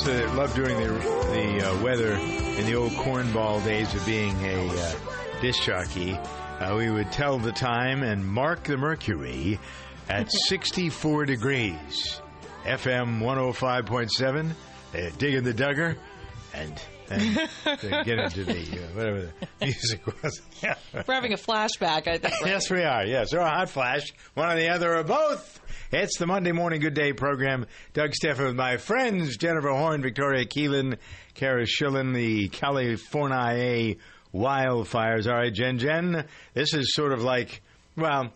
used to love doing the the uh, weather in the old cornball days of being a uh, disc jockey. Uh, we would tell the time and mark the mercury at 64 degrees. FM 105.7, uh, digging the Duggar, and and get into the uh, whatever the music was. We're having a flashback, I think. Yes, we are. Yes, or a hot flash, one or the other, or both. It's the Monday Morning Good Day program. Doug Stephan with my friends Jennifer Horn, Victoria Keelan, Kara Schillen, the California wildfires. All right, Jen, Jen, this is sort of like, well,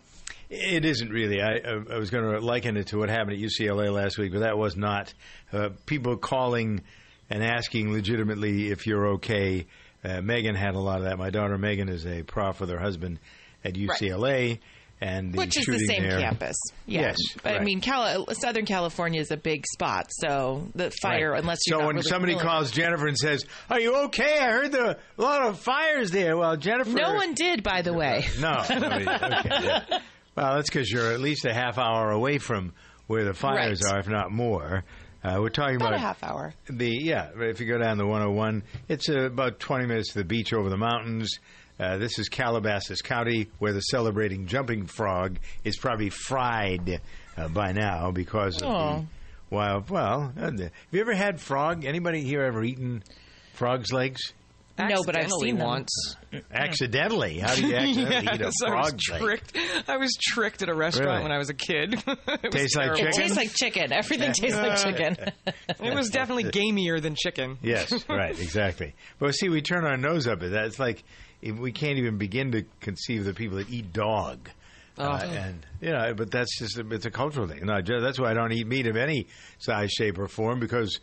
it isn't really. I, I was going to liken it to what happened at UCLA last week, but that was not. Uh, people calling and asking legitimately if you're okay. Uh, Megan had a lot of that. My daughter Megan is a prof with her husband at UCLA. And the Which is the same there- campus. Yeah. Yes, But I mean, Cali- Southern California is a big spot, so the fire, Right. unless you're so when really somebody calls Jennifer and says, "Are you okay? I heard the a lot of fires there." Well, Jennifer, No one did, by the way. no. nobody- okay, yeah. Well, that's because you're at least a half hour away from where the fires Right. are, if not more. Uh, we're talking About about a half hour. the yeah. If you go down the 101, it's uh, about 20 minutes to the beach over the mountains. Uh, this is Calabasas County, where the celebrating jumping frog is probably fried uh, by now because of Aw. the wild. Well, uh, have you ever had frog? Anybody here ever eaten frog's legs? No, but I've Accidentally seen them. once. Accidentally? How do you accidentally eat a Yes, I was frog's leg? tricked. I was tricked at a restaurant Really? when I was a kid. it was Tastes like terrible. It chicken? tastes like chicken. Everything tastes like chicken. It was definitely gamier than chicken. Yes, right, exactly. But see, we turn our nose up at that. It's like if we can't even begin to conceive the people that eat dog. Uh, and you know, but that's just a, it's a cultural thing. No, that's why I don't eat meat of any size, shape, or form because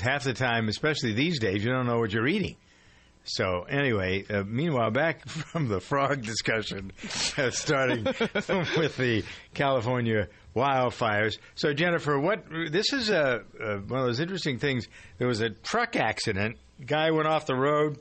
half the time, especially these days, you don't know what you're eating. So anyway, uh, meanwhile, back from the frog discussion, uh, starting with the California wildfires. So Jennifer, what this is a, a one of those interesting things. There was a truck accident. Guy went off the road,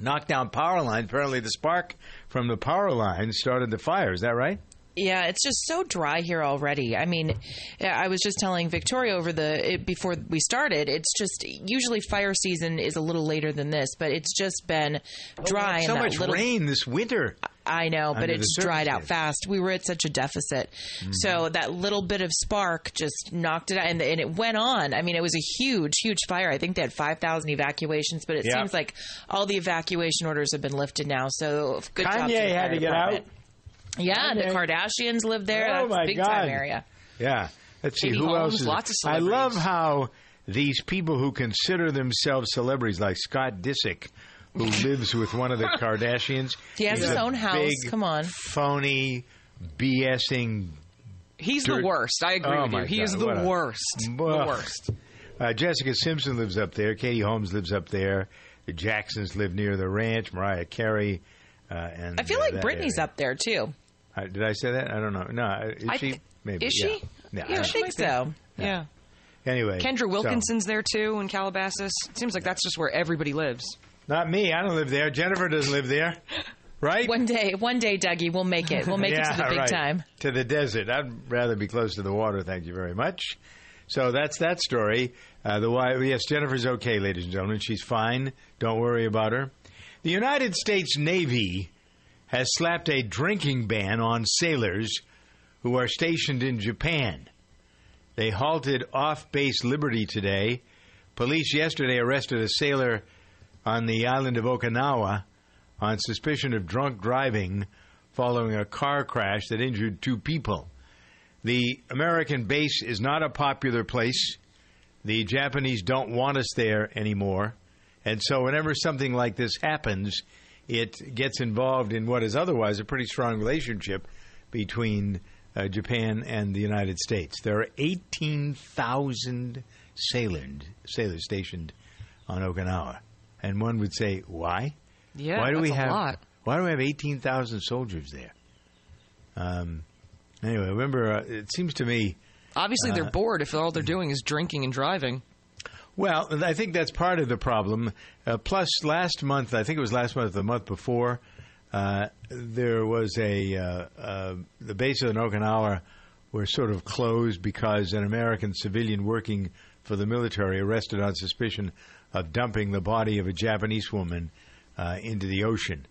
knocked down power lines. Apparently, the spark from the power line started the fire. Is that right? Yeah, it's just so dry here already. I mean, I was just telling Victoria over the it, before we started. It's just usually fire season is a little later than this, but it's just been oh, dry so much little. rain this winter. I know, but under it's dried out fast. We were at such a deficit, mm-hmm. so that little bit of spark just knocked it out, and, and it went on. I mean, it was a huge, huge fire. I think they had five thousand evacuations, but it Yeah. seems like all the evacuation orders have been lifted now. So good job. Kanye had to get out. Yeah, the Kardashians live there. Oh, That's my a big God. time area. Yeah. Let's see Katie who Holmes, else is. lots of I love how these people who consider themselves celebrities, like Scott Disick, who lives with one of the Kardashians, He has is his a own house. big, Come on. phony, BSing. He's Dirt- the worst. I agree Oh, with you. my He God, is the what a- worst. The worst. Uh, Jessica Simpson lives up there. Katie Holmes lives up there. The Jacksons live near the ranch. Mariah Carey. Uh, and I feel uh, like that Britney's area. up there too. Uh, did I say that? I don't know. No, is I she? thi- Maybe. is yeah. she? Yeah. Yeah, I I- think so. Yeah. Anyway, Kendra so- Wilkinson's there too in Calabasas. It seems like that's just where everybody lives. Not me. I don't live there. Jennifer doesn't live there. Right? One day, one day, Dougie, we'll make it. We'll make it to the big right. time. To the desert. I'd rather be close to the water, thank you very much. So that's that story. Uh, the why, yes, Jennifer's okay, ladies and gentlemen. She's fine. Don't worry about her. The United States Navy has slapped a drinking ban on sailors who are stationed in Japan. They halted off base Liberty today. Police yesterday arrested a sailor on the island of Okinawa on suspicion of drunk driving following a car crash that injured two people. The American base is not a popular place. The Japanese don't want us there anymore. And so, whenever something like this happens, it gets involved in what is otherwise a pretty strong relationship between uh, Japan and the United States. There are 18,000 sailors, sailors stationed on Okinawa. And one would say, why? Yeah, why do we have lot. why do we have 18,000 soldiers there? Um, anyway, remember, uh, it seems to me Obviously, Uh, they're bored if all they're doing is drinking and driving. Well, I think that's part of the problem. Uh, plus, last month, I think it was last month, the month before, uh, there was a uh, uh, the base of Okinawa were sort of closed because an American civilian working for the military arrested on suspicion of dumping the body of a Japanese woman uh, into the ocean.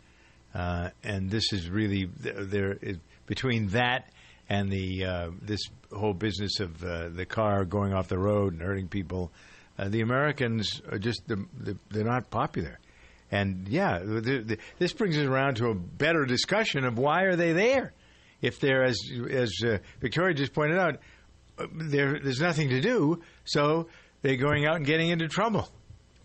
Uh, and this is really there between that and the uh, this whole business of uh, the car going off the road and hurting people. Uh, the Americans are just the, the, they're not popular. And yeah, this brings us around to a better discussion of why are they there? If they're as as uh, Victoria just pointed out, there, there's nothing to do, so they're going out and getting into trouble.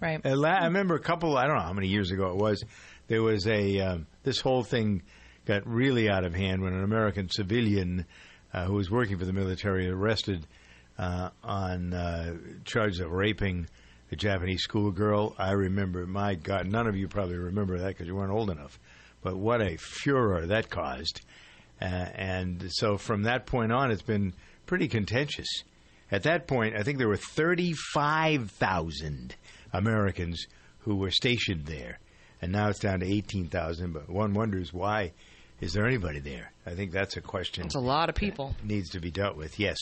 Right. I remember a couple. I don't know how many years ago it was. There was a um, this whole thing got really out of hand when an American civilian uh, who was working for the military arrested uh, on uh, charges of raping a Japanese schoolgirl. I remember, my God, none of you probably remember that because you weren't old enough. But what a furor that caused. Uh, and so from that point on, it's been pretty contentious. At that point, I think there were 35,000 Americans who were stationed there. And now it's down to 18,000, but one wonders why is there anybody there? I think that's a question. It's a lot of people. Needs to be dealt with, yes.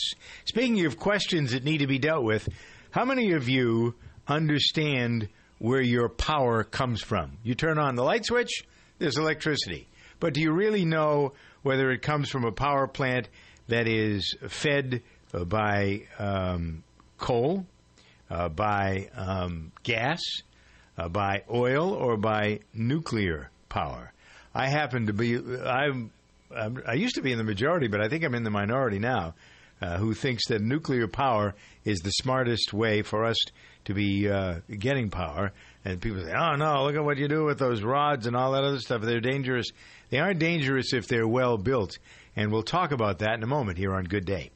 Speaking of questions that need to be dealt with, how many of you understand where your power comes from? You turn on the light switch, there's electricity. But do you really know whether it comes from a power plant that is fed by um, coal, uh, by um, gas, uh, by oil, or by nuclear power? I happen to be I'm, I'm I used to be in the majority, but I think I'm in the minority now. Uh, who thinks that nuclear power is the smartest way for us to be uh, getting power? And people say, "Oh no, look at what you do with those rods and all that other stuff. They're dangerous. They aren't dangerous if they're well built." And we'll talk about that in a moment here on Good Day.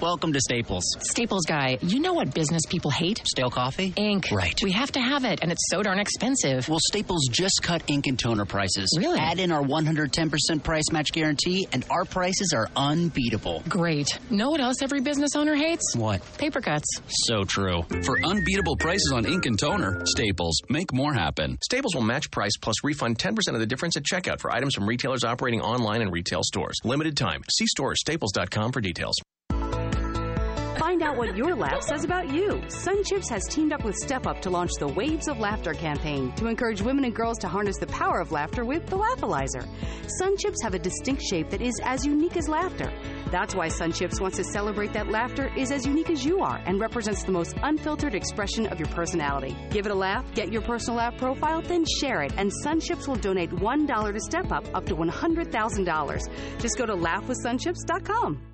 Welcome to Staples. Staples guy, you know what business people hate? Stale coffee? Ink. Right. We have to have it, and it's so darn expensive. Well, Staples just cut ink and toner prices. Really? Add in our 110% price match guarantee, and our prices are unbeatable. Great. Know what else every business owner hates? What? Paper cuts. So true. For unbeatable prices on ink and toner, Staples. Make more happen. Staples will match price plus refund 10% of the difference at checkout for items from retailers operating online and retail stores. Limited time. See store staples.com for details. Find out what your laugh says about you. Sun Chips has teamed up with Step Up to launch the Waves of Laughter campaign to encourage women and girls to harness the power of laughter with the Laughalizer. Sun Chips have a distinct shape that is as unique as laughter. That's why Sun Chips wants to celebrate that laughter is as unique as you are and represents the most unfiltered expression of your personality. Give it a laugh, get your personal laugh profile, then share it, and Sun Chips will donate $1 to Step Up up to $100,000. Just go to laughwithsunchips.com.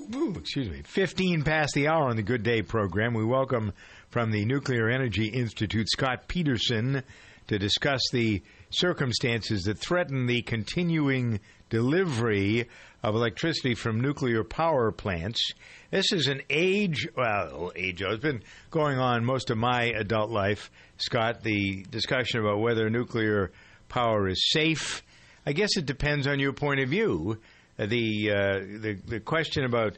Ooh, excuse me. 15 past the hour on the Good Day program. We welcome from the Nuclear Energy Institute Scott Peterson to discuss the circumstances that threaten the continuing delivery of electricity from nuclear power plants. This is an age, well, age, it's been going on most of my adult life, Scott, the discussion about whether nuclear power is safe. I guess it depends on your point of view. The, uh, the the question about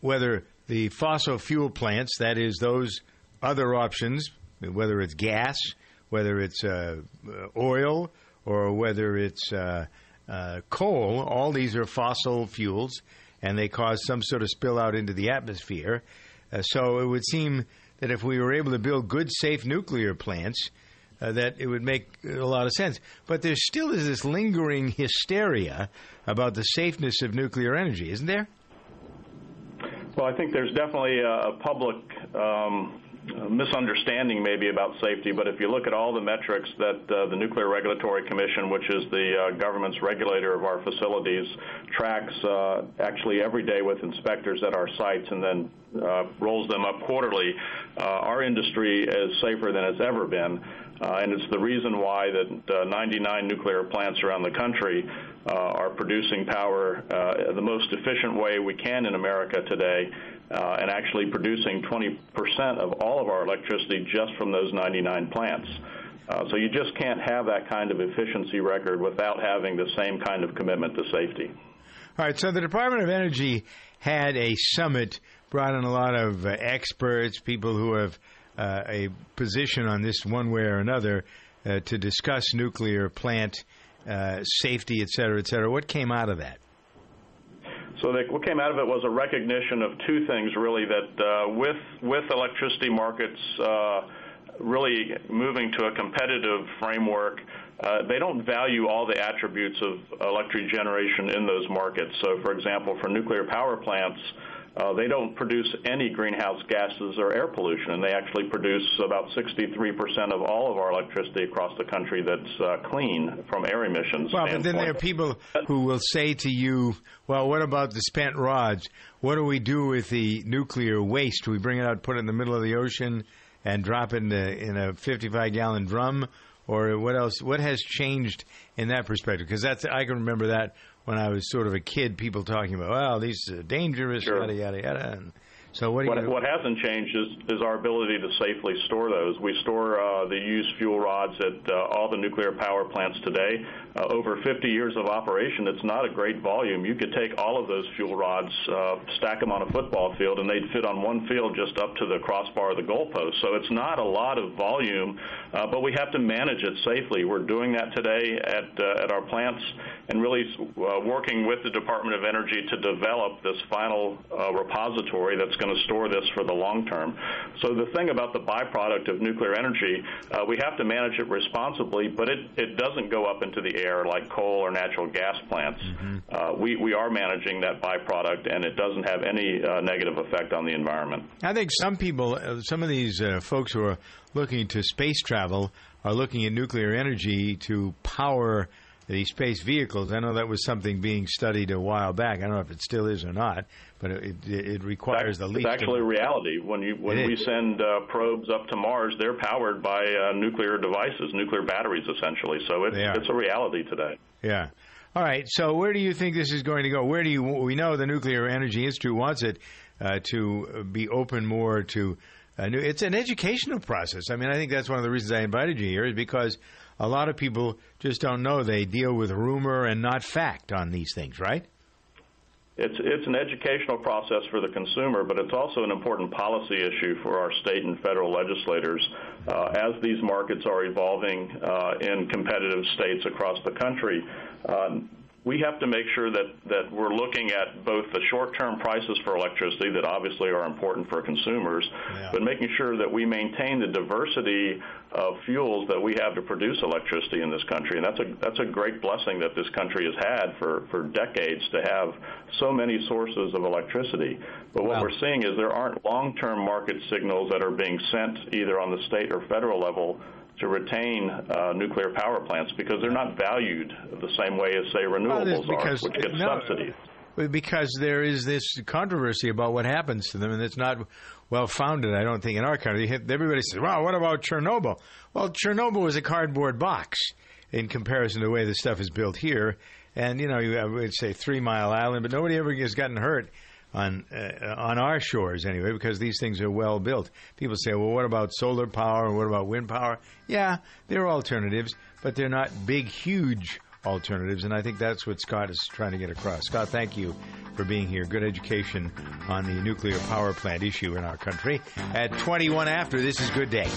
whether the fossil fuel plants, that is, those other options, whether it's gas, whether it's uh, uh, oil, or whether it's uh, uh, coal, all these are fossil fuels, and they cause some sort of spill out into the atmosphere. Uh, so it would seem that if we were able to build good, safe nuclear plants, uh, that it would make a lot of sense. But there still is this lingering hysteria about the safeness of nuclear energy, isn't there? Well, I think there's definitely a public um, misunderstanding maybe about safety, but if you look at all the metrics that uh, the Nuclear Regulatory Commission, which is the uh, government's regulator of our facilities, tracks uh, actually every day with inspectors at our sites and then uh, rolls them up quarterly, uh, our industry is safer than it's ever been. Uh, and it's the reason why that uh, 99 nuclear plants around the country are producing power the most efficient way we can in America today. Uh, and actually producing 20% of all of our electricity just from those 99 plants. Uh, so you just can't have that kind of efficiency record without having the same kind of commitment to safety. All right, so the Department of Energy had a summit, brought in a lot of uh, experts, people who have uh, a position on this one way or another, uh, to discuss nuclear plant uh, safety, et cetera, et cetera. What came out of that? So what came out of it was a recognition of two things, really, that uh, with with electricity markets uh, really moving to a competitive framework, uh, they don't value all the attributes of electric generation in those markets. So, for example, for nuclear power plants, uh, they don't produce any greenhouse gases or air pollution, and they actually produce about 63% of all of our electricity across the country that's uh, clean from air emissions. Well, but then there are people who will say to you, well, what about the spent rods? What do we do with the nuclear waste? Do we bring it out, put it in the middle of the ocean, and drop it in, in a 55 gallon drum? Or what else? What has changed in that perspective? Because that's I can remember that when I was sort of a kid, people talking about, well, these are dangerous, Sure. yada yada yada. And so what What, what hasn't changed is, is our ability to safely store those. We store uh, the used fuel rods at uh, all the nuclear power plants today. Uh, over 50 years of operation, it's not a great volume. You could take all of those fuel rods, uh, stack them on a football field, and they'd fit on one field just up to the crossbar of the goalpost. So it's not a lot of volume, uh, but we have to manage it safely. We're doing that today at uh, at our plants, and really uh, working with the Department of Energy to develop this final uh, repository that's going to store this for the long term. So the thing about the byproduct of nuclear energy, uh, we have to manage it responsibly, but it, it doesn't go up into the air like coal or natural gas plants. Uh, we, we are managing that byproduct, and it doesn't have any uh, negative effect on the environment. I think some people, some of these uh, folks who are looking to space travel are looking at nuclear energy to power the space vehicles. I know that was something being studied a while back. I don't know if it still is or not, but it, it, it requires the least. It's actually a reality. When you when we is. send uh, probes up to Mars, they're powered by uh, nuclear devices, nuclear batteries, essentially. So it's it's a reality today. Yeah. All right. So where do you think this is going to go? Where do you? We know the Nuclear Energy Institute wants it uh, to be open more to. Uh, new, it's an educational process. I mean, I think that's one of the reasons I invited you here is because a lot of people just don't know. They deal with rumor and not fact on these things, right? It's it's an educational process for the consumer, but it's also an important policy issue for our state and federal legislators uh, as these markets are evolving uh, in competitive states across the country. Um, we have to make sure that, that we're looking at both the short-term prices for electricity that obviously are important for consumers, but making sure that we maintain the diversity of fuels that we have to produce electricity in this country. And that's a that's a great blessing that this country has had for, for decades to have so many sources of electricity. But what we're seeing is there aren't long-term market signals that are being sent either on the state or federal level to retain uh, nuclear power plants because they're not valued the same way as, say, Well, renewables are, which get no, subsidies. Because there is this controversy about what happens to them, and it's not well founded, I don't think, in our country. Everybody says, well, what about Chernobyl? Well, Chernobyl was a cardboard box in comparison to the way the stuff is built here. And, you know, you have, would say Three Mile Island, but nobody ever has gotten hurt on uh, on our shores anyway because these things are well built. People say, well, what about solar power what about wind power? Yeah, they're alternatives, but they're not big, huge alternatives, and I think that's what Scott is trying to get across. Scott, thank you for being here. Good education on the nuclear power plant issue in our country. At 21 after, this is Good Day.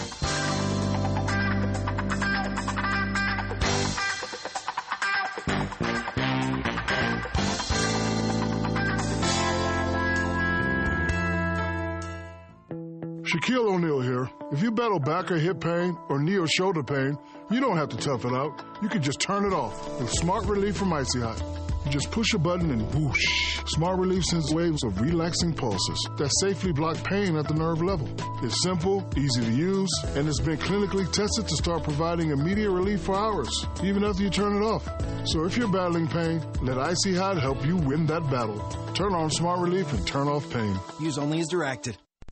Shaquille O'Neal here. If you battle back or hip pain or knee or shoulder pain, you don't have to tough it out. You can just turn it off with Smart Relief from Icy Hot. You just push a button and whoosh. Smart Relief sends waves of relaxing pulses that safely block pain at the nerve level. It's simple, easy to use, and it's been clinically tested to start providing immediate relief for hours, even after you turn it off. So if you're battling pain, let Icy Hot help you win that battle. Turn on Smart Relief and turn off pain. Use only as directed.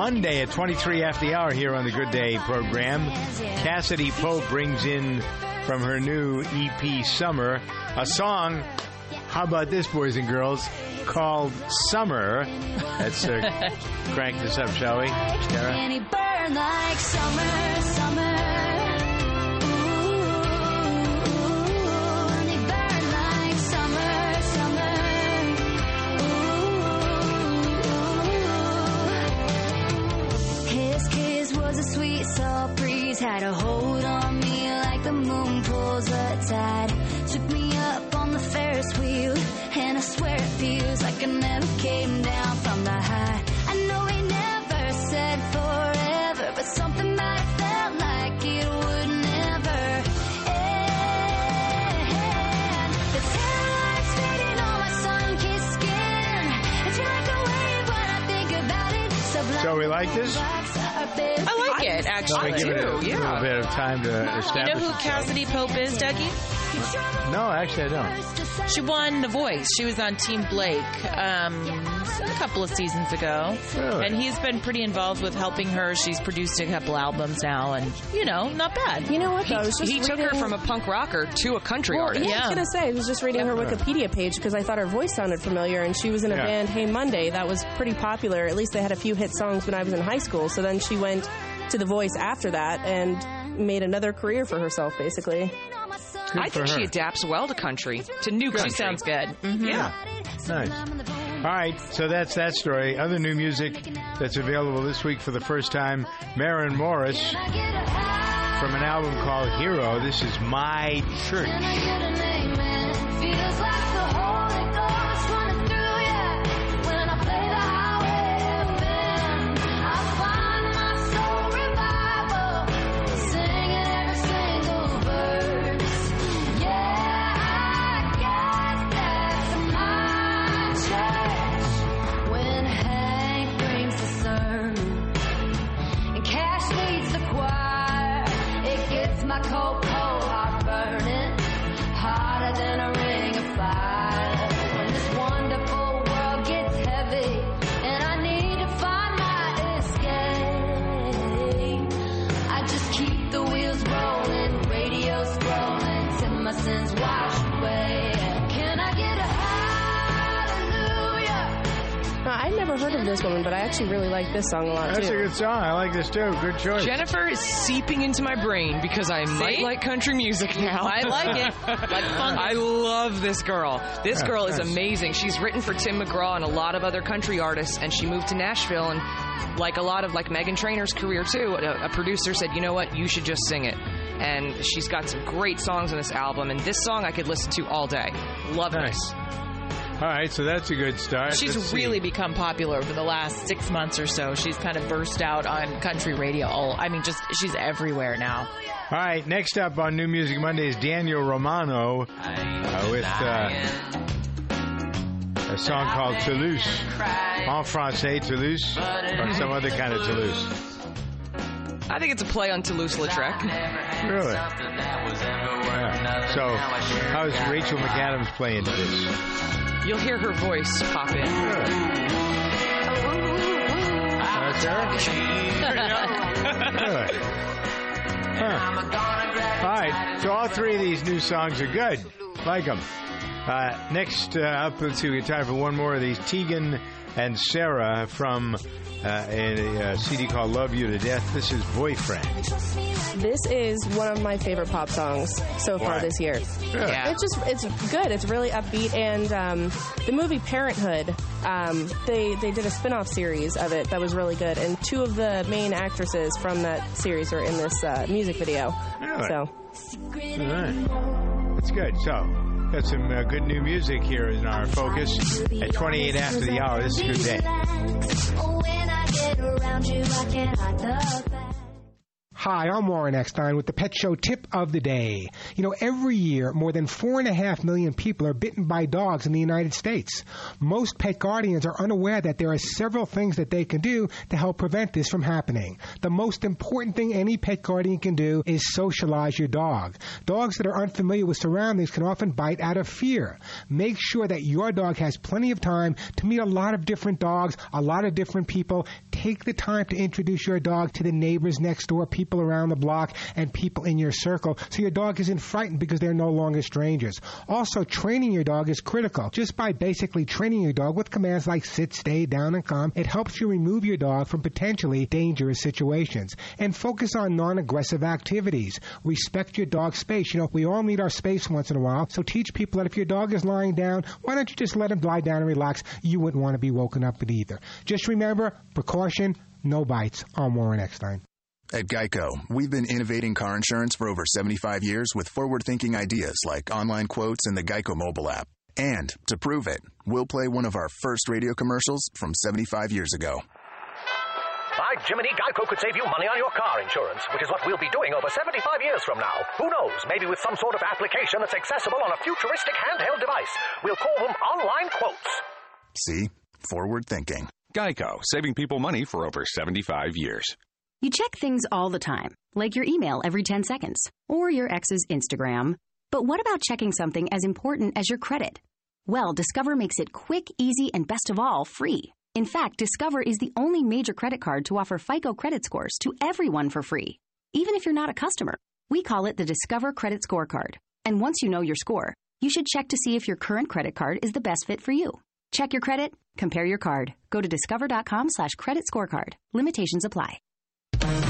Monday at 23 after the hour here on the Good Day program. Cassadee Pope brings in from her new EP Summer a song. How about this, boys and girls? Called Summer. Let's uh, crank this up, shall we? Sarah? A had a hold on me like the moon pulls the tide. Feels like I never came down from the high. I know he never said forever, but something might have felt like it would never end. The taillights fading on my sun-kissed skin. It's like a wave when I think about it. Sublime So we like this? I like it, actually. Let me give it a little bit of time to You know who. Cassadee Pope is, Dougie? No, actually, I don't. She won The Voice. She was on Team Blake um, a couple of seasons ago. Really? And he's been pretty involved with helping her. She's produced a couple albums now, and, you know, not bad. You know what, though? I was He took her from a punk rocker to a country Well, artist. yeah, I was gonna say I was just reading her Wikipedia page because I thought her voice sounded familiar, and she was in a Yeah. band Hey Monday that was pretty popular. At least they had a few hit songs when I was in high school. So then she went to The Voice after that and made another career for herself, basically. I think she adapts well to country, to new country. She sounds good. Mm-hmm. Yeah. Nice. All right, so that's that story. Other new music that's available this week for the first time Maren Morris from an album called Hero. This is My Church. Never heard of this woman, but I actually really like this song a lot That's too. a good song. I like this too. Good choice. Jennifer is seeping into my brain because I might like country music now. I like it. Like fungus. I love this girl. This Yeah, girl is nice. amazing. She's written for Tim McGraw and a lot of other country artists, and she moved to Nashville. And like a lot of like Meghan Trainor's career too, a, a producer said, "You know what? You should just sing it." And she's got some great songs on this album. And this song I could listen to all day. Love this. All right, so that's a good start. She's Let's see. really become popular over the last six months or so. She's kind of burst out on country radio. All I mean, just she's everywhere now. All right, next up on New Music Monday is Daniel Romano uh, with uh, a song called Toulouse. En français, Toulouse, or some other kind of Toulouse. I think it's a play on Toulouse-Lautrec. Really? Yeah. So, how's Rachel McAdams playing into this? You'll hear her voice pop in. That's her? Really? Huh. All right, so all three of these new songs are good. Like them. Uh, next uh, up, let's see, we got time for one more of these. Tegan and Sara from uh, a, uh CD called Love You to Death. This is Boyfriend. This is one of my favorite pop songs so far Why? this year. Really? Yeah. It's just it's good. It's really upbeat, and um, the movie Parenthood. Um, they they did a spin-off series of it that was really good, and two of the main actresses from that series are in this uh, music video. Really? So All right. That's good. So, got some uh, good new music here in our focus at 28 after the hour. This is a good day. Hi, I'm Warren Eckstein with the Pet Show Tip of the Day. You know, every year, more than four and a half million people are bitten by dogs in the United States. Most pet guardians are unaware that there are several things that they can do to help prevent this from happening. The most important thing any pet guardian can do is socialize your dog. Dogs that are unfamiliar with surroundings can often bite out of fear. Make sure that your dog has plenty of time to meet a lot of different dogs, a lot of different people. Take the time to introduce your dog to the neighbors next door, people around the block, and people in your circle so your dog isn't frightened because they're no longer strangers. Also, training your dog is critical. Just by basically training your dog with commands like sit, stay, down, and calm, it helps you remove your dog from potentially dangerous situations. And focus on non-aggressive activities. Respect your dog's space. You know, we all need our space once in a while, so teach people that if your dog is lying down, why don't you just let him lie down and relax? You wouldn't want to be woken up with either. Just remember, precaution, no bites. I'm Warren Eckstein. At Geico, we've been innovating car insurance for over 75 years with forward thinking ideas like online quotes and the Geico mobile app. And to prove it, we'll play one of our first radio commercials from 75 years ago. By Jiminy, Geico could save you money on your car insurance, which is what we'll be doing over 75 years from now. Who knows? Maybe with some sort of application that's accessible on a futuristic handheld device. We'll call them online quotes. See? Forward thinking. Geico, saving people money for over 75 years. You check things all the time, like your email every 10 seconds, or your ex's Instagram. But what about checking something as important as your credit? Well, Discover makes it quick, easy, and best of all, free. In fact, Discover is the only major credit card to offer FICO credit scores to everyone for free, even if you're not a customer. We call it the Discover Credit Scorecard. And once you know your score, you should check to see if your current credit card is the best fit for you. Check your credit, compare your card. Go to discover.com slash credit scorecard. Limitations apply. Thank you.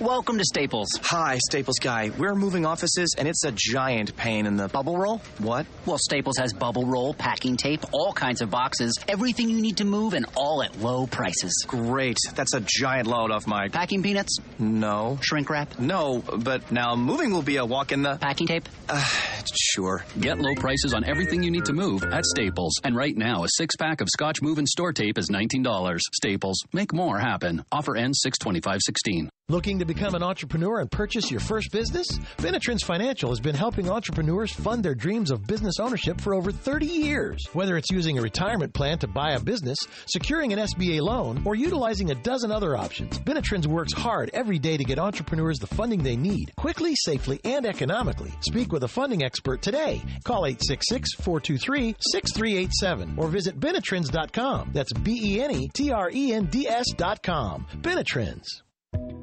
Welcome to Staples. Hi, Staples guy. We're moving offices, and it's a giant pain in the Bubble roll? What? Well, Staples has bubble roll, packing tape, all kinds of boxes, everything you need to move, and all at low prices. Great. That's a giant load off my. Packing peanuts? No. Shrink wrap? No, but now moving will be a walk in the. Packing tape? Uh, sure. Get low prices on everything you need to move at Staples. And right now, a six pack of Scotch Move and Store tape is $19. Staples. Make more happen. Offer ends 62516. Looking to become an entrepreneur and purchase your first business? Benetrends Financial has been helping entrepreneurs fund their dreams of business ownership for over 30 years. Whether it's using a retirement plan to buy a business, securing an SBA loan, or utilizing a dozen other options, Benetrends works hard every day to get entrepreneurs the funding they need, quickly, safely, and economically. Speak with a funding expert today. Call 866-423-6387 or visit Benetrends.com. That's B-E-N-E-T-R-E-N-D-S dot com. Benetrends.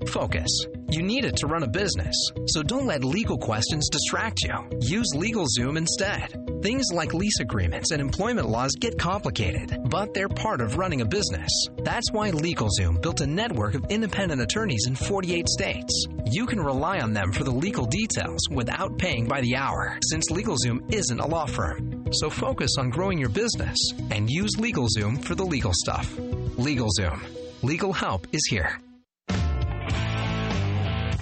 Focus. You need it to run a business, so don't let legal questions distract you. Use LegalZoom instead. Things like lease agreements and employment laws get complicated, but they're part of running a business. That's why LegalZoom built a network of independent attorneys in 48 states. You can rely on them for the legal details without paying by the hour, since LegalZoom isn't a law firm. So focus on growing your business and use LegalZoom for the legal stuff. LegalZoom. legal help is here.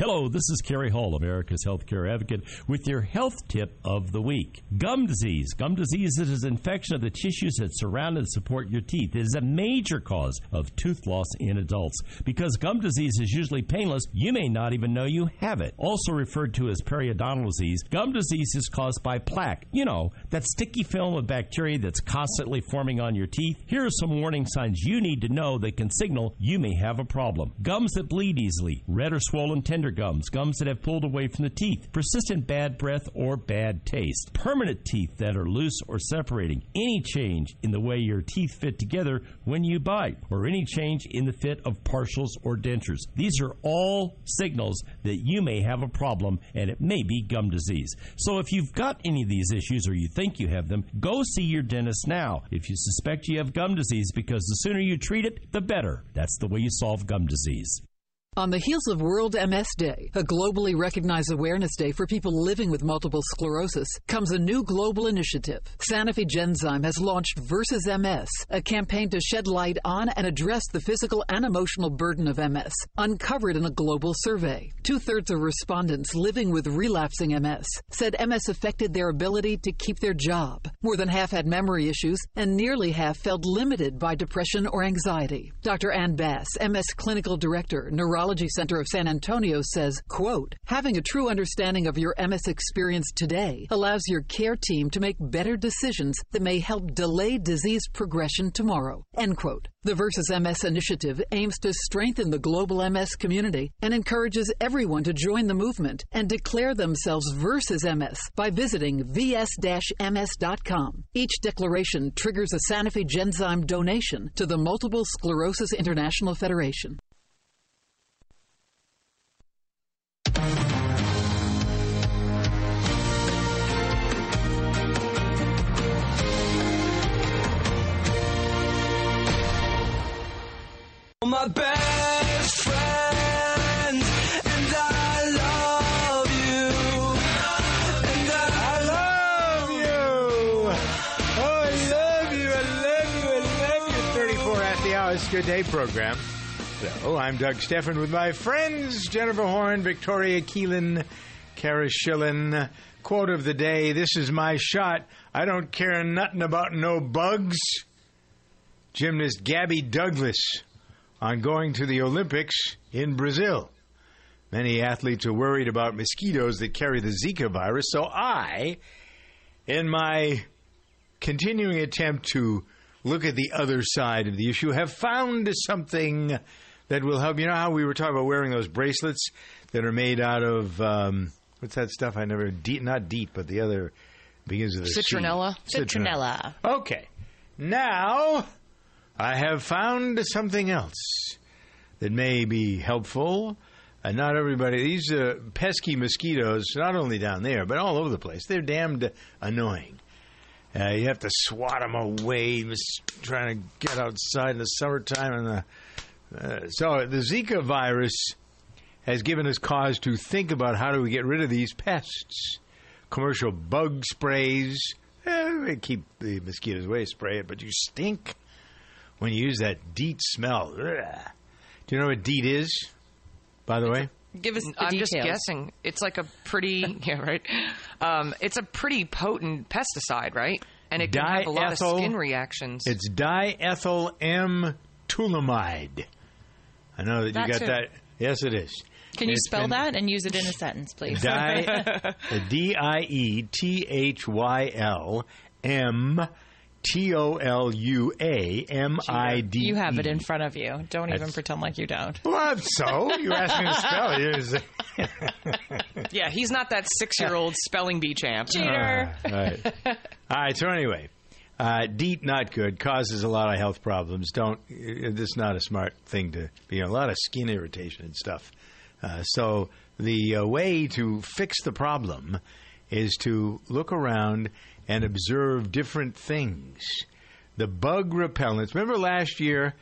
Hello, this is Kerry Hall, America's healthcare advocate, with your health tip of the week. Gum disease. Gum disease is an infection of the tissues that surround and support your teeth. It is a major cause of tooth loss in adults. Because gum disease is usually painless, you may not even know you have it. Also referred to as periodontal disease, gum disease is caused by plaque. You know, that sticky film of bacteria that's constantly forming on your teeth. Here are some warning signs you need to know that can signal you may have a problem. Gums that bleed easily, red or swollen tender gums, gums that have pulled away from the teeth, persistent bad breath or bad taste, permanent teeth that are loose or separating, any change in the way your teeth fit together when you bite, or any change in the fit of partials or dentures. These are all signals that you may have a problem and it may be gum disease. So if you've got any of these issues or you think you have them, go see your dentist now if you suspect you have gum disease because the sooner you treat it, the better. That's the way you solve gum disease. On the heels of World MS Day, a globally recognized awareness day for people living with multiple sclerosis, comes a new global initiative. Sanofi Genzyme has launched Versus MS, a campaign to shed light on and address the physical and emotional burden of MS, uncovered in a global survey. Two thirds of respondents living with relapsing MS said MS affected their ability to keep their job. More than half had memory issues, and nearly half felt limited by depression or anxiety. Dr. Ann Bass, MS Clinical Director, Neurology Center of San Antonio says, quote, having a true understanding of your MS experience today allows your care team to make better decisions that may help delay disease progression tomorrow, end quote. The Versus MS initiative aims to strengthen the global MS community and encourages everyone to join the movement and declare themselves Versus MS by visiting vs-ms.com. Each declaration triggers a Sanofi Genzyme donation to the Multiple Sclerosis International Federation. My best friend, and I love you. And I love you. Oh, I love you. I love you. I love you. 34 at the hour. It's a good day program. Hello, I'm Doug Stephan with my friends Jennifer Horn, Victoria Keelan, Kara Schillen. Quote of the day This is my shot. I don't care nothing about no bugs. Gymnast Gabby Douglas on going to the Olympics in Brazil. Many athletes are worried about mosquitoes that carry the Zika virus, so I, in my continuing attempt to look at the other side of the issue, have found something that will help. You know how we were talking about wearing those bracelets that are made out of um, what's that stuff? I never deet, not deep, but the other begins with a C. Citronella? Citronella. Okay, now I have found something else that may be helpful. And not everybody, these uh, pesky mosquitoes, not only down there, but all over the place, they're damned annoying. Uh, you have to swat them away, trying to get outside in the summertime. And the, uh, so the Zika virus has given us cause to think about how do we get rid of these pests. Commercial bug sprays, eh, keep the mosquitoes away, spray it, but you stink when you use that DEET smell. Ugh. Do you know what DEET is, by the way? Give us the I'm details. just guessing. It's like a pretty yeah, right. Um, it's a pretty potent pesticide, right? And it can have a lot of skin reactions. It's diethyl M toluamide. I know that you got too. that. Yes, it is. Can you It's spell been that and use it in a sentence, please? Di- D I E T H Y L M T O L U A M I D. You have it in front of you. Don't even pretend like you don't. Well, so you asked me to spell it. It yeah, he's not that six-year-old spelling bee champ. Ah, right. All right. So anyway, Uh, DEET not good. Causes a lot of health problems. Don't. uh, This is not a smart thing to be. A lot of skin irritation and stuff. Uh, so the uh, way to fix the problem is to look around and observe different things. The bug repellents. Remember last year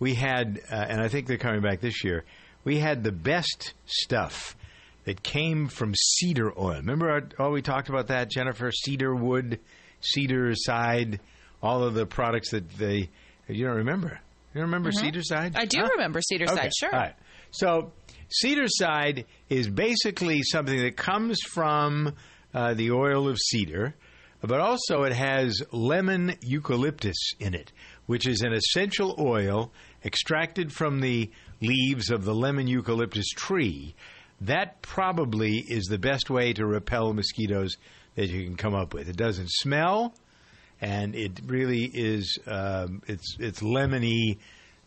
we had, uh, and I think they're coming back this year. We had the best stuff that came from cedar oil. Remember our, all we talked about that, Jennifer? Cedar wood, Cedarcide, all of the products that they. You don't remember? You don't remember Mhm. Cedarcide? I do Huh? remember Cedarcide, Okay, sure. All right. So, Cedarcide is basically something that comes from uh, the oil of cedar, but also it has lemon eucalyptus in it, which is an essential oil extracted from the leaves of the lemon eucalyptus tree. That probably is the best way to repel mosquitoes that you can come up with. It doesn't smell, and it really is um, it's it's lemony.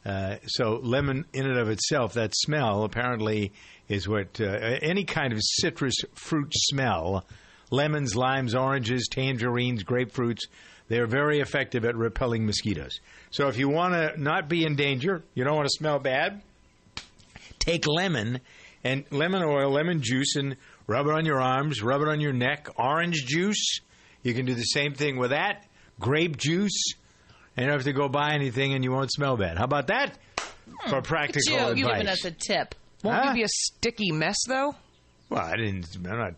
Uh, so lemon in and of itself, that smell apparently is what uh, any kind of citrus fruit smell, lemons, limes, oranges, tangerines, grapefruits, they're very effective at repelling mosquitoes. So if you want to not be in danger, you don't want to smell bad, take lemon and lemon oil, lemon juice, and rub it on your arms, rub it on your neck. Orange juice, you can do the same thing with that. Grape juice, and you don't have to go buy anything, and you won't smell bad. How about that hmm. for practical Joe, advice? you giving us a tip. Won't Huh? give you a sticky mess though. Well, I didn't. I'm not.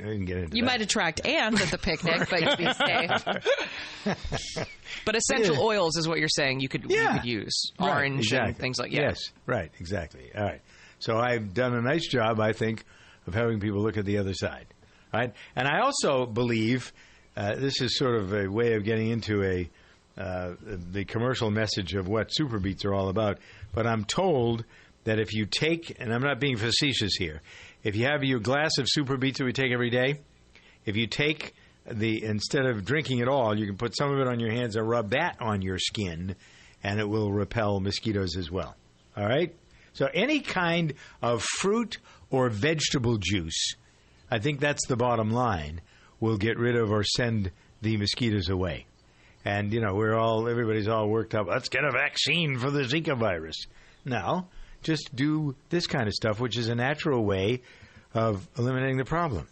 Get into You that. might attract ants at the picnic, but you'd be safe. But essential Yeah. oils is what you're saying you could you could use Right, orange exactly. and things like yeah. Yes, right, exactly. All right. So I've done a nice job, I think, of having people look at the other side. Right, and I also believe uh, this is sort of a way of getting into a uh, the commercial message of what super beets are all about. But I'm told that if you take, and I'm not being facetious here, if you have your glass of super beets that we take every day, if you take the instead of drinking it all, you can put some of it on your hands and rub that on your skin, and it will repel mosquitoes as well. All right. So any kind of fruit or vegetable juice, I think that's the bottom line, will get rid of or send the mosquitoes away. And you know we're all everybody's all worked up. Let's get a vaccine for the Zika virus. No, just do this kind of stuff, which is a natural way of eliminating the problem.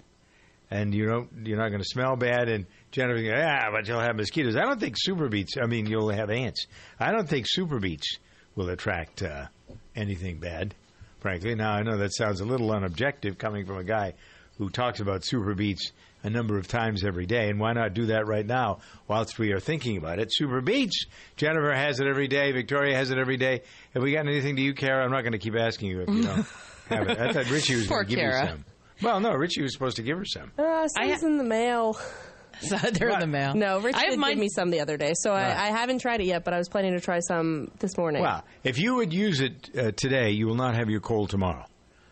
And you don't you're not going to smell bad and generally, goes, ah but you'll have mosquitoes. I don't think super beets I mean you'll have ants. I don't think super beets will attract uh, anything bad frankly. Now I know that sounds a little unobjective coming from a guy who talks about super beets a number of times every day and why not do that right now whilst we are thinking about it super beets Jennifer has it every day Victoria has it every day have we gotten anything to you Kara I'm not going to keep asking you if you don't have it I thought Richie was going to give Kara. you some well no Richie was supposed to give her some Uh, some's in the mail. So they're in the mail. No, Rich I have did mine- give me some the other day, so Right. I, I haven't tried it yet. But I was planning to try some this morning. Well, if you would use it uh, today, you will not have your cold tomorrow.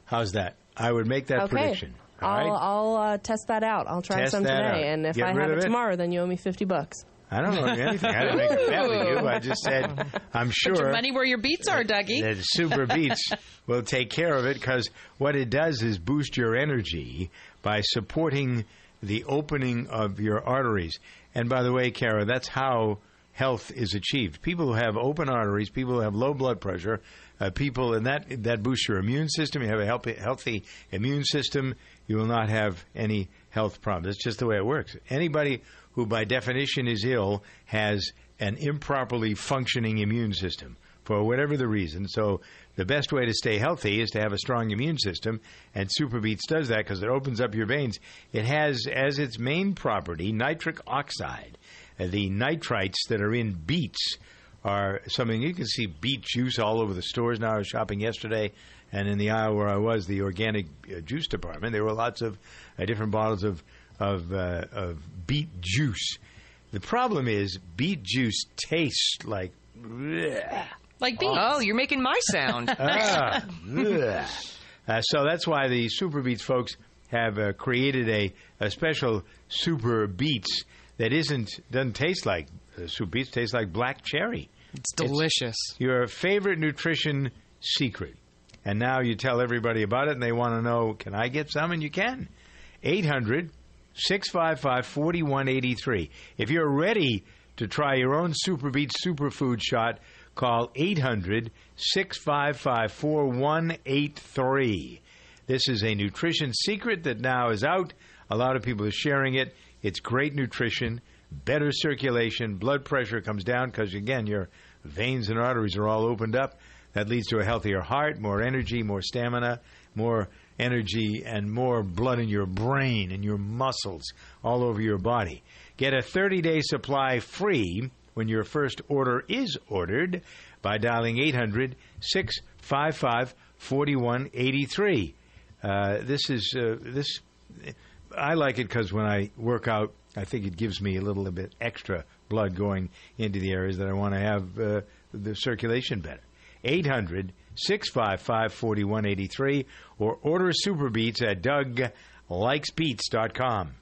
How's that? I would make that okay. prediction. All I'll right? I'll uh, test that out. I'll try Test some that today, out. and if Get I rid have of it it. tomorrow, then you owe me fifty bucks. I don't know anything. I didn't make a bet with you. I just said I'm sure Put your money where your beats are, Dougie. that Super Beets will take care of it because what it does is boost your energy by supporting the opening of your arteries. And by the way, Kara, that's how health is achieved. People who have open arteries, people who have low blood pressure, uh, people, and that that boosts your immune system. You have a healthy, healthy immune system. You will not have any health problems. It's just the way it works. Anybody who, by definition, is ill has an improperly functioning immune system for whatever the reason. So the best way to stay healthy is to have a strong immune system, and Super Beets does that because it opens up your veins. It has as its main property nitric oxide. The nitrites that are in beets are something you can see beet juice all over the stores now. I was shopping yesterday, and in the aisle where I was, the organic uh, juice department, there were lots of uh, different bottles of of, uh, of beet juice. The problem is beet juice tastes like. Like beets. Oh, you're making my sound. ah. Uh, so that's why the Super Beets folks have uh, created a, a special Super Beets that isn't doesn't taste like uh, Super Beets. Tastes like black cherry. It's delicious. your favorite nutrition secret. And now you tell everybody about it, and they want to know, can I get some? And you can. 800 655 4183. If you're ready to try your own Superbeat Superfood shot, call 800 655 4183. This is a nutrition secret that now is out. A lot of people are sharing it. It's great nutrition, better circulation, blood pressure comes down because, again, your veins and arteries are all opened up. That leads to a healthier heart, more energy, more stamina, more energy, and more blood in your brain and your muscles all over your body. Get a 30 day supply free when your first order is ordered by dialing 800 655 4183. Uh, This is, uh, this, I like it because when I work out, I think it gives me a little bit extra blood going into the areas that I want to have uh, the circulation better. 800 655 4183 or order Super Beets at DougLikesBeets.com.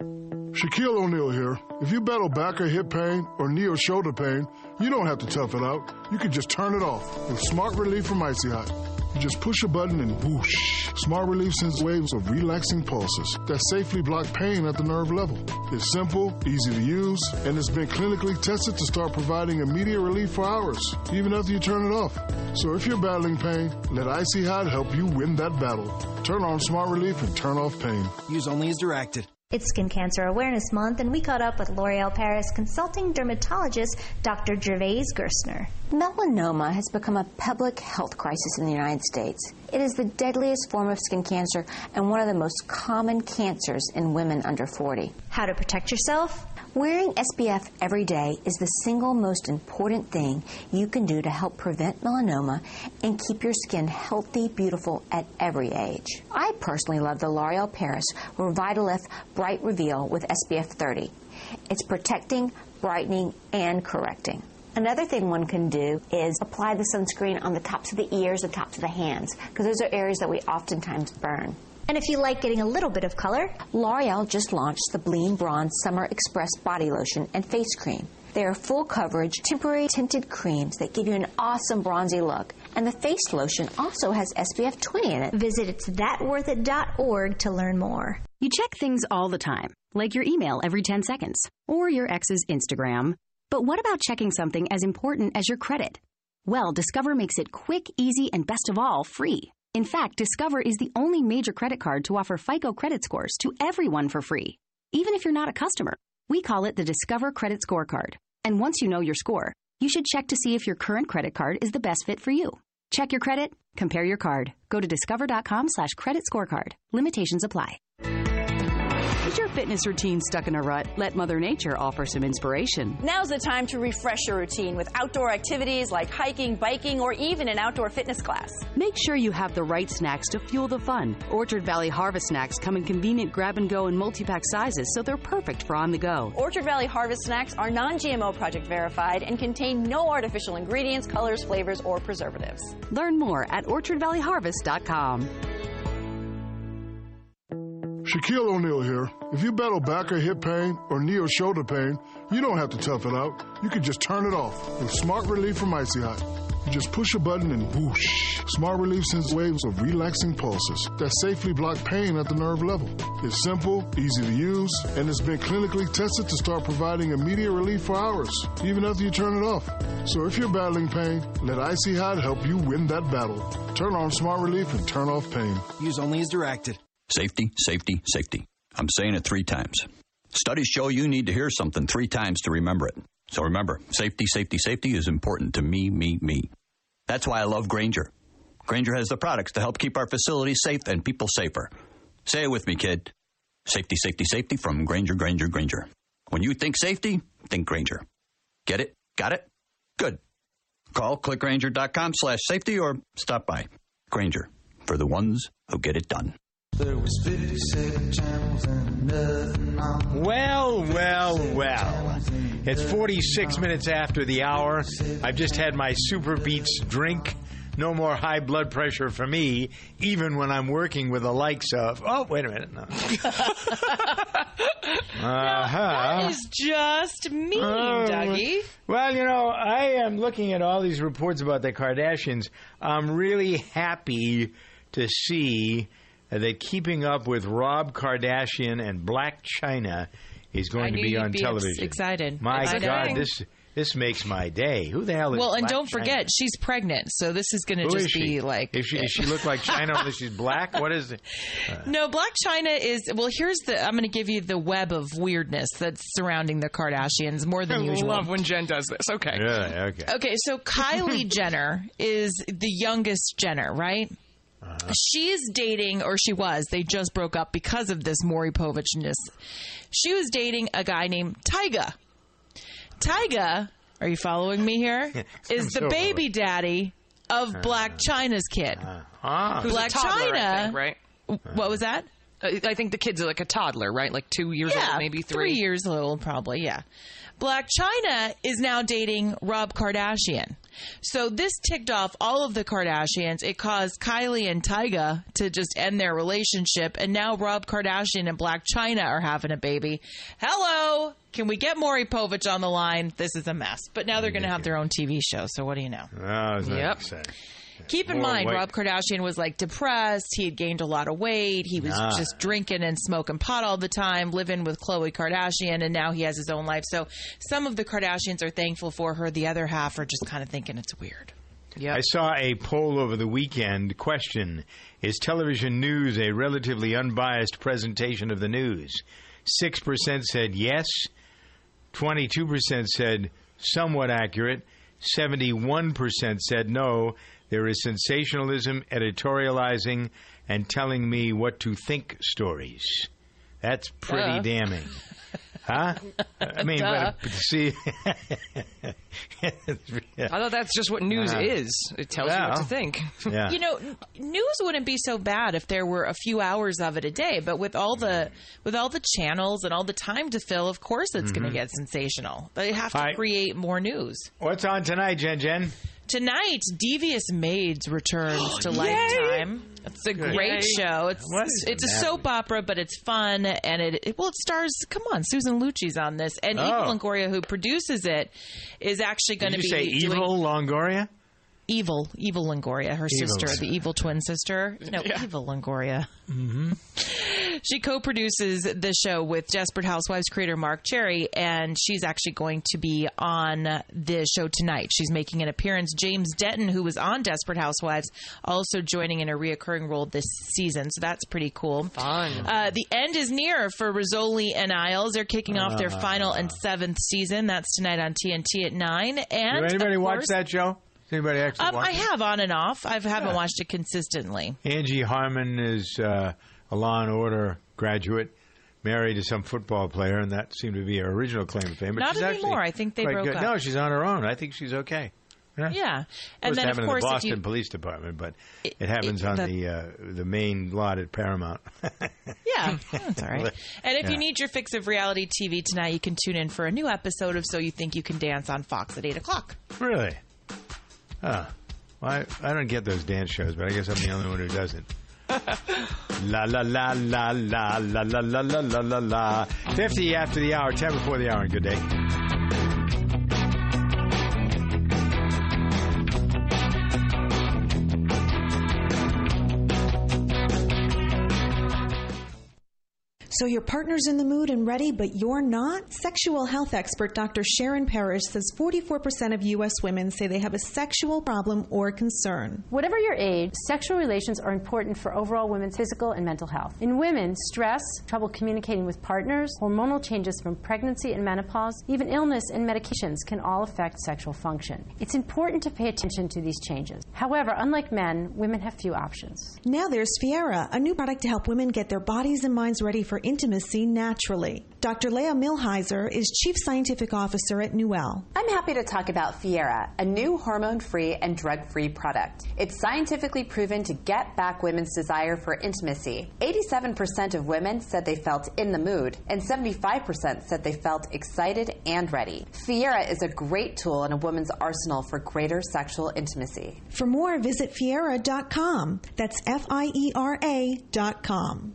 Shaquille O'Neal here. If you battle back or hip pain or knee or shoulder pain, you don't have to tough it out. You can just turn it off with Smart Relief from Icy Hot. You just push a button and whoosh. Smart Relief sends waves of relaxing pulses that safely block pain at the nerve level. It's simple, easy to use, and it's been clinically tested to start providing immediate relief for hours, even after you turn it off. So if you're battling pain, let Icy Hot help you win that battle. Turn on Smart Relief and turn off pain. Use only as directed. It's Skin Cancer Awareness Month, and we caught up with L'Oreal Paris consulting dermatologist Dr. Gervaise Gerstner. Melanoma has become a public health crisis in the United States. It is the deadliest form of skin cancer and one of the most common cancers in women under 40. How to protect yourself? Wearing SPF every day is the single most important thing you can do to help prevent melanoma and keep your skin healthy, beautiful at every age. I personally love the L'Oreal Paris Revitalift Bright Reveal with SPF 30. It's protecting, brightening, and correcting. Another thing one can do is apply the sunscreen on the tops of the ears and tops of the hands, because those are areas that we oftentimes burn. And if you like getting a little bit of color, L'Oreal just launched the Bleen Bronze Summer Express Body Lotion and Face Cream. They are full coverage, temporary tinted creams that give you an awesome bronzy look. And the face lotion also has SPF 20 in it. visit it's thatworthit.org to learn more. You check things all the time, like your email every 10 seconds or your ex's Instagram. But what about checking something as important as your credit? Well, Discover makes it quick, easy, and best of all, free. In fact, Discover is the only major credit card to offer FICO credit scores to everyone for free, even if you're not a customer. We call it the Discover Credit Scorecard. And once you know your score, you should check to see if your current credit card is the best fit for you. Check your credit, compare your card. Go to discover.com slash credit scorecard. Limitations apply. Is your fitness routine stuck in a rut? Let Mother Nature offer some inspiration. Now's the time to refresh your routine with outdoor activities like hiking, biking, or even an outdoor fitness class. Make sure you have the right snacks to fuel the fun. Orchard Valley Harvest snacks come in convenient grab and go and multi pack sizes, so they're perfect for on the go. Orchard Valley Harvest snacks are non GMO project verified and contain no artificial ingredients, colors, flavors, or preservatives. Learn more at orchardvalleyharvest.com. Shaquille O'Neal here. If you battle back or hip pain or knee or shoulder pain, you don't have to tough it out. You can just turn it off with Smart Relief from Icy Hot. You just push a button and whoosh. Smart Relief sends waves of relaxing pulses that safely block pain at the nerve level. It's simple, easy to use, and it's been clinically tested to start providing immediate relief for hours, even after you turn it off. So if you're battling pain, let Icy Hot help you win that battle. Turn on Smart Relief and turn off pain. Use only as directed. Safety, safety, safety. I'm saying it three times. Studies show you need to hear something three times to remember it. So remember, safety, safety, safety is important to me, me, me. That's why I love Grainger. Grainger has the products to help keep our facilities safe and people safer. Say it with me, kid. Safety, safety, safety from Grainger, Grainger, Grainger. When you think safety, think Grainger. Get it? Got it? Good. Call clickgranger.com slash safety or stop by. Grainger, for the ones who get it done. There was 57 channels and nothing on Well, well, well. It's 46 minutes after the hour. I've just had my Super Beets drink. No more high blood pressure for me, even when I'm working with the likes of. Oh, wait a minute. No. uh-huh. That is just mean, Oh, Dougie. Well, you know, I am looking at all these reports about the Kardashians. I'm really happy to see that keeping up with Rob Kardashian and Blac Chyna is going I to be on be television. excited. My Exciting. God, this this makes my day. Who the hell is? Well, and Blac don't China? forget, she's pregnant, so this is going to just she? be like. If she, does she look like China only she's black? What is it? Uh. No, Blac Chyna is well. Here's the. I'm going to give you the web of weirdness that's surrounding the Kardashians more than I usual. love when Jen does this. Okay. Really? Okay. Okay, so Kylie Jenner is the youngest Jenner, right? Uh-huh. She's dating, or she was. They just broke up because of this Maury Povichness. She was dating a guy named Tyga. Tyga, are you following me here? Is the So- baby daddy of Blac Chyna's kid. Ah. Who's a Black toddler, I China, think, right? What was that? I I think the kid's like a toddler, right? Like two years yeah, old, maybe three. years old, probably. Yeah. Blac Chyna is now dating Rob Kardashian. So this ticked off all of the Kardashians. It caused Kylie and Tyga to just end their relationship, and now Rob Kardashian and Blac Chyna are having a baby. Hello, can we get Maury Povich on the line? This is a mess. But now they're going to have their own TV show. So what do you know? Oh, isn't that Yep. exciting? Keep in mind, white- Rob Kardashian was like depressed. He had gained a lot of weight. He was Ah. just drinking and smoking pot all the time, living with Khloe Kardashian, and now he has his own life. So some of the Kardashians are thankful for her. The other half are just kind of thinking it's weird. I saw a poll over the weekend. Question Is television news a relatively unbiased presentation of the news? 6% said yes, 22% said somewhat accurate, 71% said no. There is sensationalism, editorializing, and telling me what to think stories. That's pretty Duh. damning. Huh? I mean, Duh. but, see. I thought that's just what news Uh, is. It tells you what to think. Yeah. You know, news wouldn't be so bad if there were a few hours of it a day, but with all the with all the channels and all the time to fill, of course it's going Mhm. to get sensational. They have to Hi. create more news. What's on tonight, Jen Jen? Tonight, Devious Maids returns to Lifetime. It's a Good. great Yay. show. It's What is it's a that? soap opera, but it's fun and it, it well it stars. Come on, Susan Lucci's on this, and Oh. Evil Longoria, who produces it, is actually going Did to you be say doing- evil Longoria? Evil, evil Longoria, her Evil. sister, the evil twin sister. No, Yeah. evil Longoria. Mm-hmm. She co-produces the show with Desperate Housewives creator Marc Cherry, and she's actually going to be on the show tonight. She's making an appearance. James Denton, who was on Desperate Housewives, also joining in a reoccurring role this season, so that's pretty cool. Fun. Uh, the end is near for Rizzoli and Isles. They're kicking off their final and seventh season. That's tonight on TNT at nine. And Did anybody watch course- that show? Anybody actually Um, I it? have on and off. I haven't watched it consistently. Angie Harmon is uh, a Law and Order graduate, married to some football player, and that seemed to be her original claim to fame. But Not she's anymore. I think they broke good. up. No, she's on her own. I think she's okay. Yeah. Yeah, and then it of course in the Boston you Police Department, but it, happens on that- the uh, the main lot at Paramount. yeah, that's all right. And if Yeah. you need your fix of reality TV tonight, you can tune in for a new episode of So You Think You Can Dance on Fox at eight o'clock. Really? Huh. Well, I, I don't get those dance shows, but I guess I'm the only one who doesn't. la la la la la la la la la la la la. Fifty after the hour, ten before the hour. and Good day. So your partner's in the mood and ready, but you're not? Sexual health expert Dr. Sharon Parish says 44% of U.S. women say they have a sexual problem or concern. Whatever your age, sexual relations are important for overall women's physical and mental health. In women, stress, trouble communicating with partners, hormonal changes from pregnancy and menopause, even illness and medications can all affect sexual function. It's important to pay attention to these changes. However, unlike men, women have few options. Now there's Fiera, a new product to help women get their bodies and minds ready for intimacy naturally. Dr. Leah Millheiser is Chief Scientific Officer at Nuelle. I'm happy to talk about Fiera, a new hormone free and drug free product. It's scientifically proven to get back women's desire for intimacy. 87% of women said they felt in the mood, and 75% said they felt excited and ready. Fiera is a great tool in a woman's arsenal for greater sexual intimacy. For more, visit Fiera.com. That's F I E R A.com.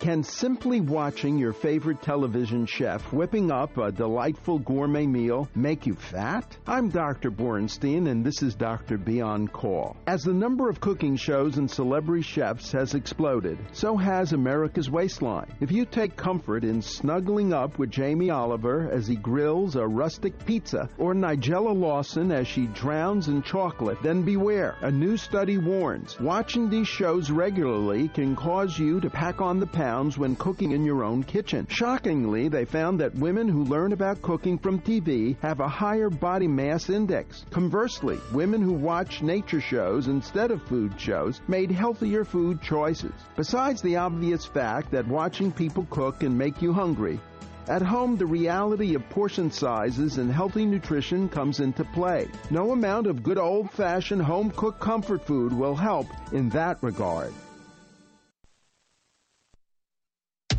Can simply watching your favorite television chef whipping up a delightful gourmet meal make you fat? I'm Dr. Borenstein, and this is Dr. Beyond Call. As the number of cooking shows and celebrity chefs has exploded, so has America's waistline. If you take comfort in snuggling up with Jamie Oliver as he grills a rustic pizza, or Nigella Lawson as she drowns in chocolate, then beware. A new study warns watching these shows regularly can cause you to pack on the pounds when cooking in your own kitchen. Shockingly, they found that women who learn about cooking from TV have a higher body mass index. Conversely, women who watch nature shows instead of food shows made healthier food choices. Besides the obvious fact that watching people cook can make you hungry, at home, the reality of portion sizes and healthy nutrition comes into play. No amount of good old fashioned home cooked comfort food will help in that regard.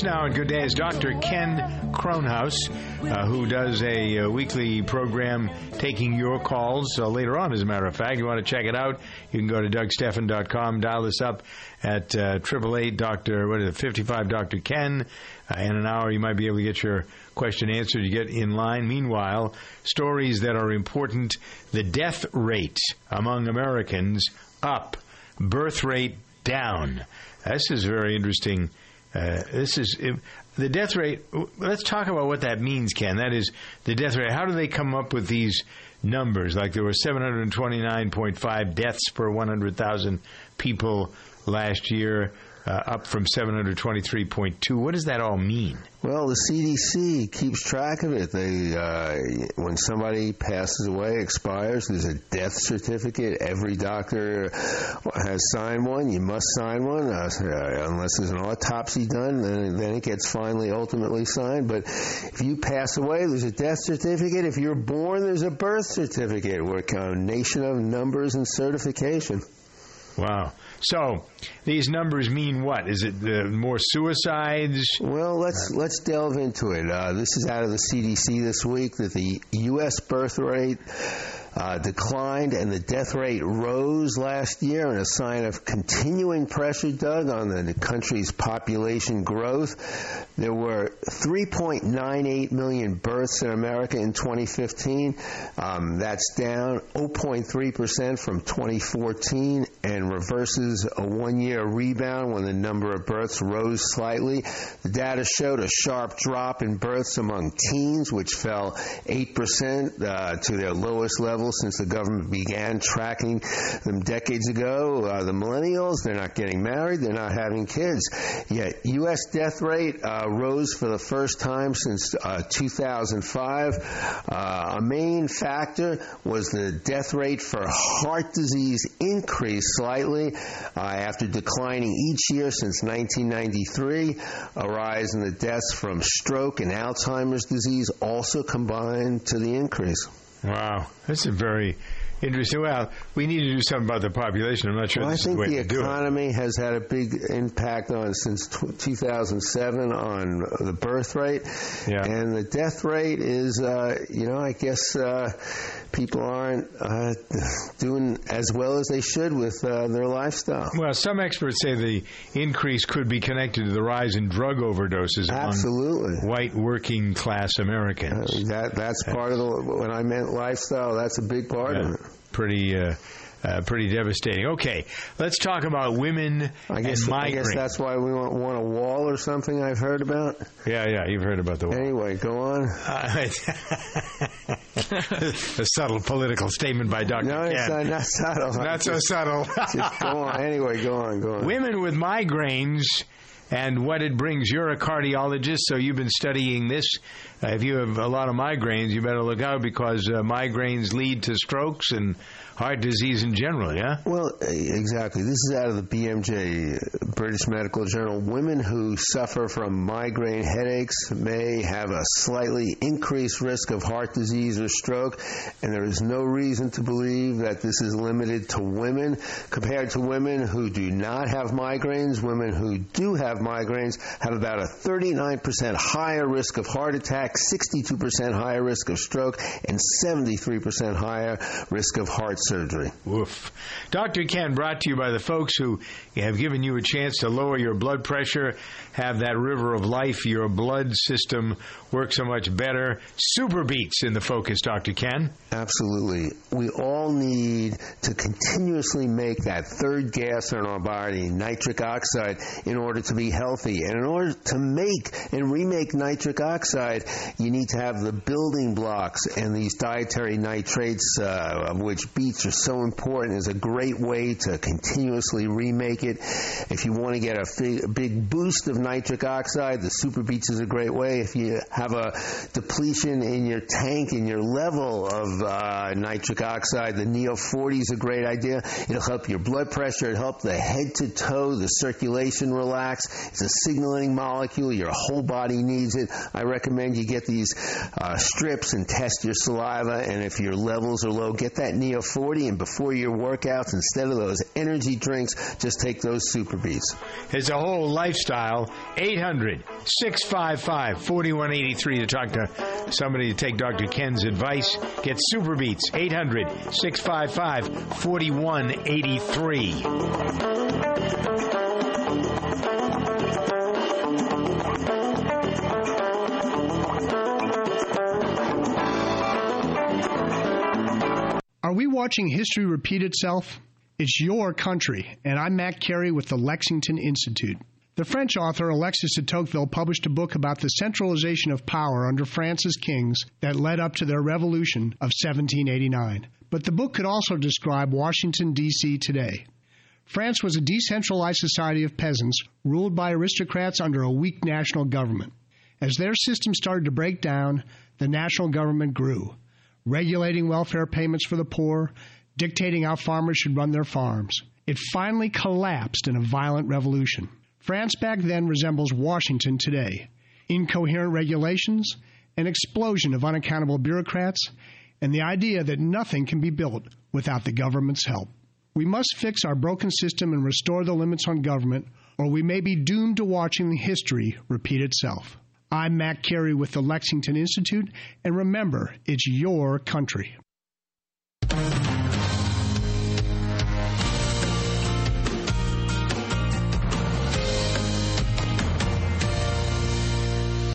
us now on Good Day is Dr. Ken Kronhaus, uh, who does a, uh weekly program taking your calls uh, later on, as a matter of fact. You want to check it out, you can go to dougstephan.com, dial this up at triple eight Dr. What is it, 55 Dr. Ken. Uh, in an hour, you might be able to get your question answered. You get in line. Meanwhile, stories that are important the death rate among Americans up, birth rate down. This is very interesting. Uh, this is the death rate. Let's talk about what that means, Ken. That is the death rate. How do they come up with these numbers? Like there were 729.5 deaths per 100,000 people last year, uh, up from 723.2. What does that all mean? Well, the CDC keeps track of it. They, uh, when somebody passes away, expires, there's a death certificate. Every doctor has signed one. You must sign one, uh, unless there's an autopsy done. Then, then it gets finally, ultimately signed. But if you pass away, there's a death certificate. If you're born, there's a birth certificate. We're a nation of numbers and certification. Wow. So these numbers mean what? Is it uh, more suicides? Well, let's let's delve into it. Uh, this is out of the CDC this week that the U.S. birth rate uh, declined and the death rate rose last year, and a sign of continuing pressure, Doug, on the country's population growth. There were 3.98 million births in America in 2015. Um, that's down 0.3 percent from 2014, and reverses a one-year rebound when the number of births rose slightly. The data showed a sharp drop in births among teens, which fell 8 percent uh, to their lowest level since the government began tracking them decades ago. Uh, the millennials, they're not getting married, they're not having kids. Yet, U.S. death rate uh, rose for the first time since uh, 2005. Uh, a main factor was the death rate for heart disease increased slightly uh, after declining each year since 1993. A rise in the deaths from stroke and Alzheimer's disease also combined to the increase. Wow, that's a very interesting. Well, we need to do something about the population. I'm not sure Well, I think is the way the to economy has had a big impact on since tw 2007 on the birth rate, Yeah. and the death rate is, uh, you know, I guess uh, people aren't uh, doing as well as they should with uh, their lifestyle. Well, some experts say the increase could be connected to the rise in drug overdoses Absolutely. among white working class Americans. that that's part of the when I meant lifestyle. That's a big part of it. Pretty. Uh, pretty devastating. Okay, let's talk about women I guess, and I guess that's why we want, want a wall or something. I've heard about. Yeah, yeah, you've heard about the wall. Anyway, go on. Uh, a subtle political statement by Dr. No, it's not, not subtle. Not so Just- subtle. just go on. Anyway, go on. Go on. Women with migraines and what it brings. You're a cardiologist, so you've been studying this. Uh, if you have a lot of migraines, you better look out because uh, migraines lead to strokes and heart disease in general, yeah? Well, eh, exactly. This is out of the BMJ, British Medical Journal. Women who suffer from migraine headaches may have a slightly increased risk of heart disease or stroke, and there is no reason to believe that this is limited to women compared to women who do not have migraines. Women who do have migraines have about a 39% higher risk of heart attack, 62% higher risk of stroke, and 73% higher risk of heart surgery. Woof. Dr. Ken, brought to you by the folks who have given you a chance to lower your blood pressure, have that river of life, your blood system work so much better. Super beets in the focus, Dr. Ken. Absolutely. We all need to continuously make that third gas in our body, nitric oxide, in order to be healthy. And in order to make and remake nitric oxide, you need to have the building blocks and these dietary nitrates, uh, of which beets are so important, is a great way to continuously remake it. If you want to get a big boost of nitric oxide, the super beets is a great way. If you have a depletion in your tank, in your level of uh, nitric oxide, the Neo 40 is a great idea. It'll help your blood pressure, it'll help the head to toe, the circulation relax. It's a signaling molecule. Your whole body needs it. I recommend you get these uh, strips and test your saliva. And if your levels are low, get that Neo 40. And before your workouts, instead of those energy drinks, just take those super beets. It's a whole lifestyle. 800 655 4183 to talk to somebody to take Dr. Ken's advice. Get Super Beets. 800 655 4183. Are we watching history repeat itself? It's your country, and I'm Matt Carey with the Lexington Institute. The French author Alexis de Tocqueville published a book about the centralization of power under France's kings that led up to their revolution of 1789. But the book could also describe Washington, D.C. today. France was a decentralized society of peasants ruled by aristocrats under a weak national government. As their system started to break down, the national government grew, regulating welfare payments for the poor, dictating how farmers should run their farms. It finally collapsed in a violent revolution. France back then resembles Washington today. Incoherent regulations, an explosion of unaccountable bureaucrats, and the idea that nothing can be built without the government's help. We must fix our broken system and restore the limits on government, or we may be doomed to watching history repeat itself. I'm Matt Carey with the Lexington Institute, and remember, it's your country.